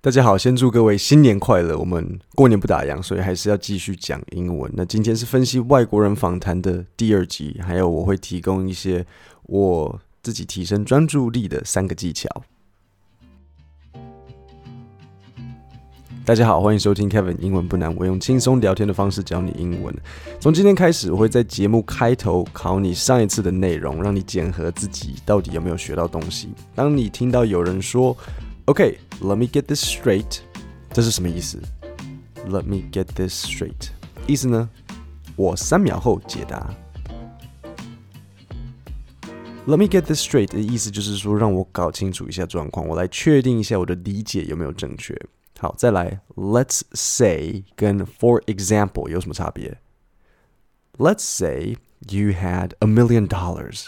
大家好，先祝各位新年快乐！我们过年不打烊，所以还是要继续讲英文。那今天是分析外国人访谈的第二集，还有我会提供一些我自己提升专注力的三个技巧。大家好，欢迎收听 Kevin 英文不难，我用轻松聊天的方式教你英文。从今天开始，我会在节目开头考你上一次的内容，让你检核自己到底有没有学到东西。当你听到有人说 OK, let me get this straight。这是什么意思？Let me get this straight。意思呢？我三秒后解答。Let me get this straight 的意思就是说，让我搞清楚一下状况，我来确定一下我的理解有没有正确。好，再来，Let's say 跟 For example 有什么差别？Let's say you had a million dollars。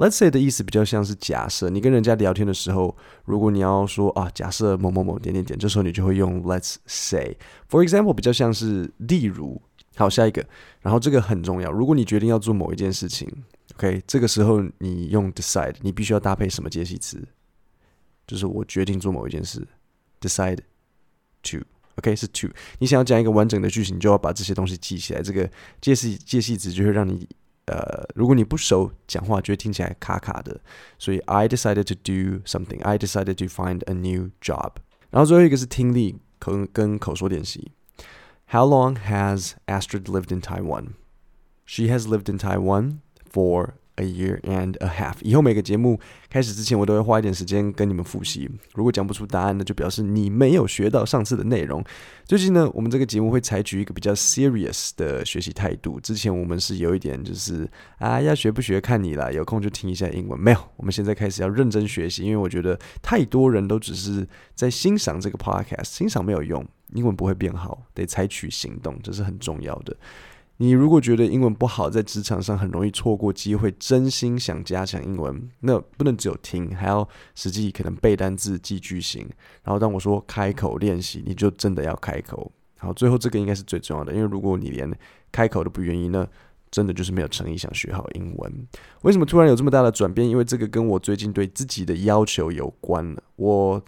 Let's say 的意思比较像是假设，你跟人家聊天的时候，如果你要说啊，假设某某某点点点，这时候你就会用 Let's say。For example 比较像是例如。好，下一个，然后这个很重要，如果你决定要做某一件事情，OK，这个时候你用 decide，你必须要搭配什么介系词？就是我决定做某一件事，decide to，OK，是 to。你想要讲一个完整的句型，你就要把这些东西记起来。这个介系介系词就会让你。呃，如果你不熟，讲话就会听起来卡卡的。所以，I decided to do something. I decided to find a new job. 然后最后一个是听力口跟口说练习。How long has Astrid lived in Taiwan? She has lived in Taiwan for A year and a half。以后每个节目开始之前，我都会花一点时间跟你们复习。如果讲不出答案呢，就表示你没有学到上次的内容。最近呢，我们这个节目会采取一个比较 serious 的学习态度。之前我们是有一点就是啊，要学不学看你啦，有空就听一下英文。没有，我们现在开始要认真学习，因为我觉得太多人都只是在欣赏这个 podcast，欣赏没有用，英文不会变好，得采取行动，这是很重要的。你如果觉得英文不好，在职场上很容易错过机会，真心想加强英文，那不能只有听，还要实际可能背单字、记句型。然后当我说开口练习，你就真的要开口。好，最后这个应该是最重要的，因为如果你连开口都不愿意，那真的就是没有诚意想学好英文。为什么突然有这么大的转变？因为这个跟我最近对自己的要求有关了。我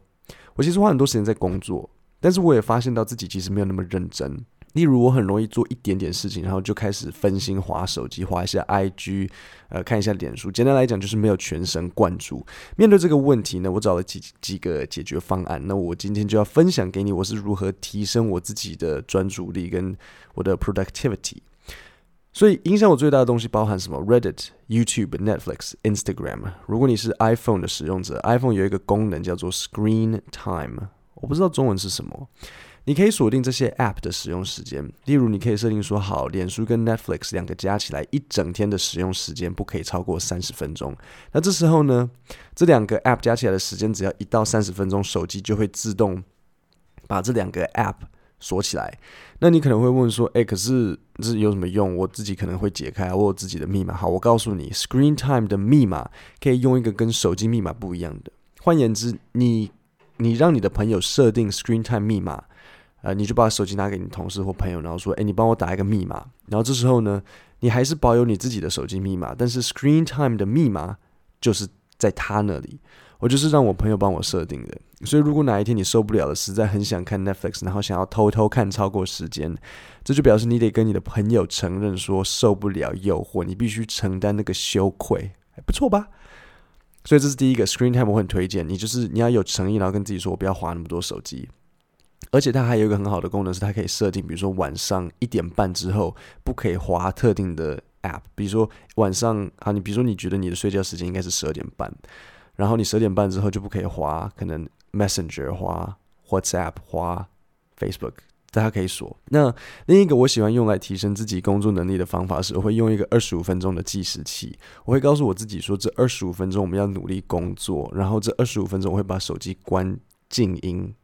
我其实花很多时间在工作，但是我也发现到自己其实没有那么认真。例如，我很容易做一点点事情，然后就开始分心划手机，划一下 IG，呃，看一下脸书。简单来讲，就是没有全神贯注。面对这个问题呢，我找了几几个解决方案。那我今天就要分享给你，我是如何提升我自己的专注力跟我的 productivity。所以，影响我最大的东西包含什么？Reddit、YouTube、Netflix、Instagram。如果你是 iPhone 的使用者，iPhone 有一个功能叫做 Screen Time，我不知道中文是什么。你可以锁定这些 App 的使用时间，例如你可以设定说好，脸书跟 Netflix 两个加起来一整天的使用时间不可以超过三十分钟。那这时候呢，这两个 App 加起来的时间只要一到三十分钟，手机就会自动把这两个 App 锁起来。那你可能会问说，诶，可是这有什么用？我自己可能会解开，我有自己的密码。好，我告诉你，Screen Time 的密码可以用一个跟手机密码不一样的。换言之，你你让你的朋友设定 Screen Time 密码。呃，你就把手机拿给你同事或朋友，然后说：“诶，你帮我打一个密码。”然后这时候呢，你还是保有你自己的手机密码，但是 Screen Time 的密码就是在他那里。我就是让我朋友帮我设定的。所以如果哪一天你受不了了，实在很想看 Netflix，然后想要偷偷看超过时间，这就表示你得跟你的朋友承认说受不了诱惑，你必须承担那个羞愧，还不错吧？所以这是第一个 Screen Time，我很推荐你，就是你要有诚意，然后跟自己说我不要花那么多手机。而且它还有一个很好的功能，是它可以设定，比如说晚上一点半之后不可以滑特定的 App，比如说晚上啊，你比如说你觉得你的睡觉时间应该是十二点半，然后你十二点半之后就不可以滑，可能 Messenger 滑 WhatsApp 滑 Facebook，大家可以锁。那另一个我喜欢用来提升自己工作能力的方法是，我会用一个二十五分钟的计时器，我会告诉我自己说，这二十五分钟我们要努力工作，然后这二十五分钟我会把手机关静音，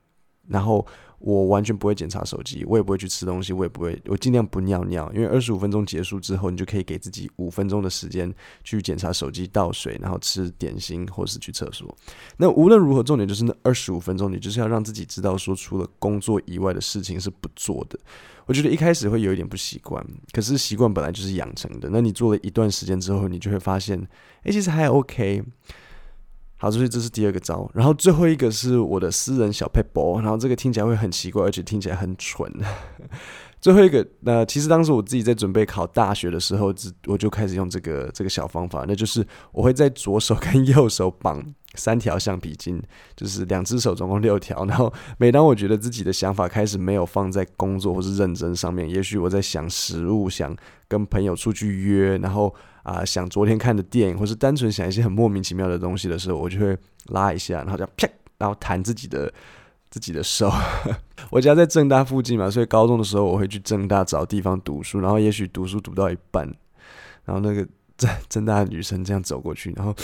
然后。我完全不会检查手机，我也不会去吃东西，我也不会，我尽量不尿尿，因为二十五分钟结束之后，你就可以给自己五分钟的时间去检查手机、倒水，然后吃点心或是去厕所。那无论如何，重点就是那二十五分钟，你就是要让自己知道说，除了工作以外的事情是不做的。我觉得一开始会有一点不习惯，可是习惯本来就是养成的。那你做了一段时间之后，你就会发现，诶，其实还 OK。好，所以这是第二个招。然后最后一个是我的私人小撇步，然后这个听起来会很奇怪，而且听起来很蠢。最后一个，那其实当时我自己在准备考大学的时候，我就开始用这个这个小方法，那就是我会在左手跟右手绑三条橡皮筋，就是两只手总共六条。然后每当我觉得自己的想法开始没有放在工作或是认真上面，也许我在想食物，想跟朋友出去约，然后。啊，想昨天看的电影，或是单纯想一些很莫名其妙的东西的时候，我就会拉一下，然后就啪，然后弹自己的自己的手。我家在政大附近嘛，所以高中的时候我会去政大找地方读书，然后也许读书读到一半，然后那个政政大的女生这样走过去，然后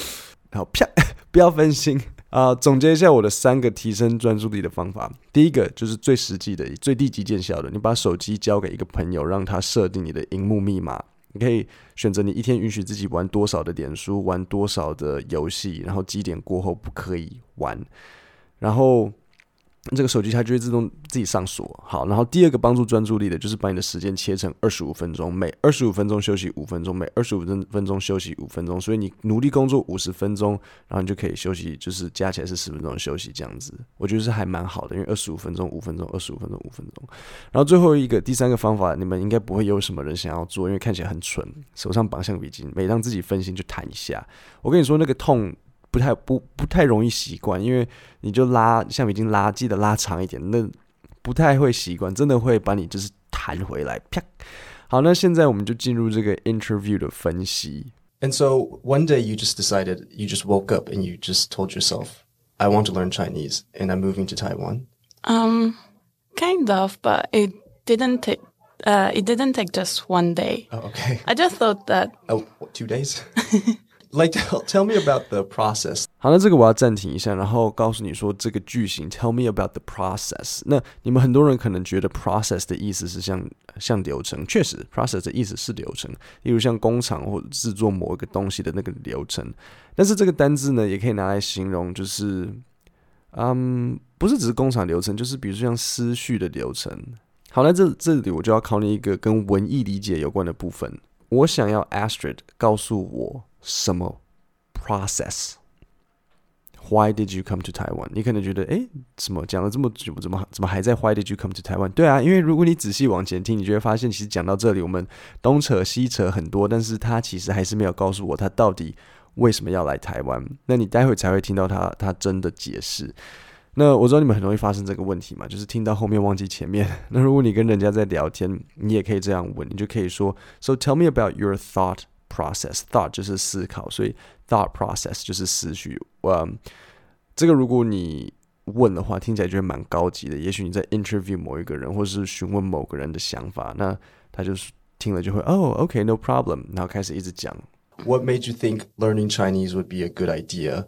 然后啪，不要分心啊！总结一下我的三个提升专注力的方法，第一个就是最实际的、最低级见效的，你把手机交给一个朋友，让他设定你的荧幕密码。你可以选择你一天允许自己玩多少的点数，玩多少的游戏，然后几点过后不可以玩，然后。这个手机它就会自动自己上锁。好，然后第二个帮助专注力的，就是把你的时间切成二十五分钟，每二十五分钟休息五分钟，每二十五分分钟休息五分钟。所以你努力工作五十分钟，然后你就可以休息，就是加起来是十分钟休息这样子。我觉得是还蛮好的，因为二十五分钟五分钟，二十五分钟五分钟。然后最后一个第三个方法，你们应该不会有什么人想要做，因为看起来很蠢，手上绑橡皮筋，每当自己分心就弹一下。我跟你说那个痛。不太不不太容易习惯，因为你就拉橡皮筋拉，记得拉长一点，那不太会习惯，真的会把你就是弹回来。啪，好，那现在我们就进入这个 interview 的分析。And so one day you just decided, you just woke up and you just told yourself, I want to learn Chinese and I'm moving to Taiwan. Um, kind of, but it didn't take, uh, it didn't take just one day. Oh, okay. I just thought that. Oh, what, two days? Like tell tell me about the process。好，那这个我要暂停一下，然后告诉你说这个句型。Tell me about the process。那你们很多人可能觉得 process 的意思是像像流程，确实 process 的意思是流程，例如像工厂或者制作某一个东西的那个流程。但是这个单字呢，也可以拿来形容，就是嗯，不是只是工厂流程，就是比如说像思绪的流程。好，那这这里我就要考你一个跟文艺理解有关的部分。我想要 Astrid 告诉我。什么 process？Why did you come to Taiwan？你可能觉得，诶，怎么讲了这么久，怎么怎么还在 Why did you come to Taiwan？对啊，因为如果你仔细往前听，你就会发现，其实讲到这里，我们东扯西扯很多，但是他其实还是没有告诉我他到底为什么要来台湾。那你待会才会听到他他真的解释。那我知道你们很容易发生这个问题嘛，就是听到后面忘记前面。那如果你跟人家在聊天，你也可以这样问，你就可以说，So tell me about your thought。process thought 就是思考，所以 thought process 就是思绪。呃，这个如果你问的话，听起来就会蛮高级的。也许你在 interview 某一个人，或是询问某个人的想法，那他就是听了就会哦，OK，no problem，然后开始一直讲。What made you think learning Chinese would be a good idea?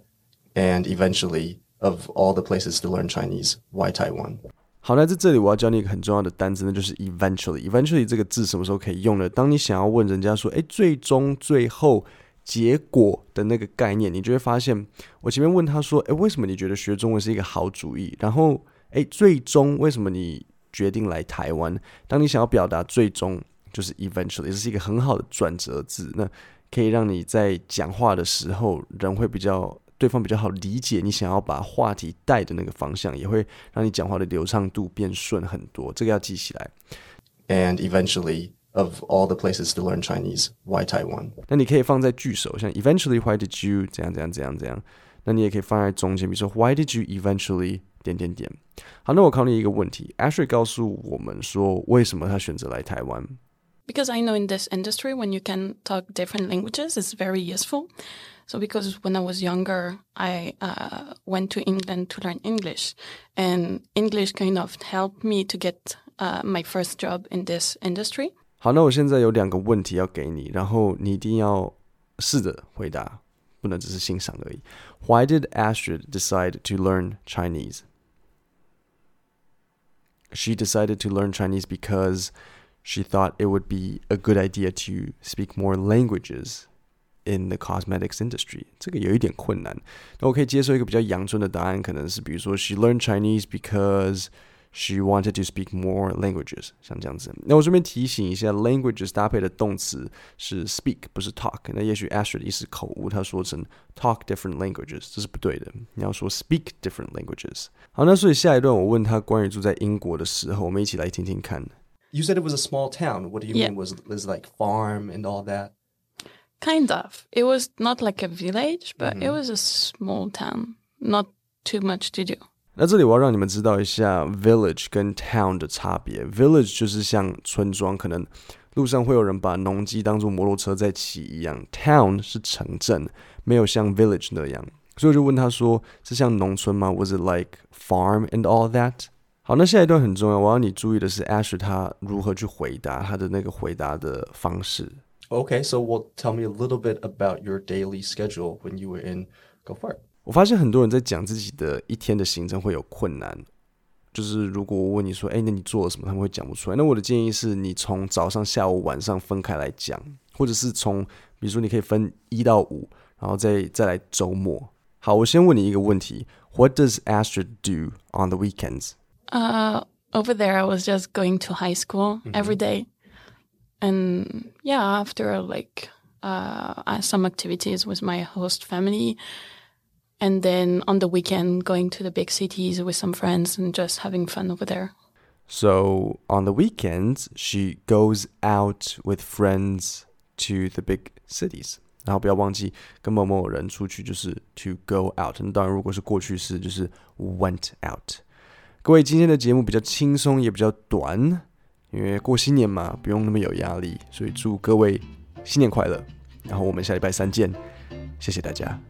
And eventually, of all the places to learn Chinese, why Taiwan? 好，那在这里我要教你一个很重要的单词，那就是 eventually。eventually 这个字什么时候可以用呢？当你想要问人家说，诶，最终、最后、结果的那个概念，你就会发现，我前面问他说，诶，为什么你觉得学中文是一个好主意？然后，诶，最终为什么你决定来台湾？当你想要表达最终，就是 eventually，这是一个很好的转折字，那可以让你在讲话的时候，人会比较。对方比较好理解你想要把话题带的那个方向，也会让你讲话的流畅度变顺很多。这个要记起来。And eventually, of all the places to learn Chinese, why Taiwan？那你可以放在句首，像 Eventually, why did you 怎样怎样怎样怎样？那你也可以放在中间，比如说 Why did you eventually 点点点？好，那我考你一个问题，Ashley 告诉我们说，为什么他选择来台湾 ？Because I know in this industry, when you can talk different languages, it's very useful. So because when I was younger, I uh, went to England to learn English, and English kind of helped me to get uh, my first job in this industry. 好，那我现在有两个问题要给你，然后你一定要试着回答，不能只是欣赏而已。Why did Astrid decide to learn Chinese? She decided to learn Chinese because she thought it would be a good idea to speak more languages. In the cosmetics industry，这个有一点困难。那我可以接受一个比较阳春的答案，可能是比如说，She learned Chinese because She wanted to speak more languages，像这样子。那我顺便提醒一下，languages 搭配的动词是 speak，不是 talk。那也许 Astrid 一时口误，他说成 talk different languages，这是不对的。你要说 speak different languages。好，那所以下一段我问他关于住在英国的时候，我们一起来听听看。 You said it was a small town. What do you Yeah. mean? Was was like farm and all that? Kind of. It was not like a village, but Mm-hmm. it was a small town. Not too much to do. 那这里我要让你们知道一下 village 跟 town 的差别。village 就是像村庄，可能路上会有人把农机当做摩托车在骑一样。town 是城镇，没有像 village 那样。所以我就问他说：“是像农村吗？Was it like farm and all that？” 好，那下一段很重要，我要你注意的是 Asher 他如何去回答他的那个回答的方式。Okay, so well, tell me a little bit about your daily schedule when you were in Go Far. 我发现很多人在讲自己的一天的行程会有困难，就是如果我问你说，哎，那你做了什么？他们会讲不出来。那我的建议是你从早上、下午、晚上分开来讲，或者是从，比如说你可以分一到五，然后再再来周末。好，我先问你一个问题：What does Astrid do on the weekends? Uh, over there, I was just going to high school every day. And yeah, after like uh, uh, some activities with my host family. And then on the weekend, going to the big cities with some friends and just having fun over there. So on the weekends, she goes out with friends to the big cities. 然后不要忘记跟某某人出去就是 to go out。那当然，如果是过去式，就是 went out。 各位，今天的节目比较轻松，也比较短，因为过新年嘛，不用那么有压力，所以祝各位新年快乐。然后我们下礼拜三见，谢谢大家。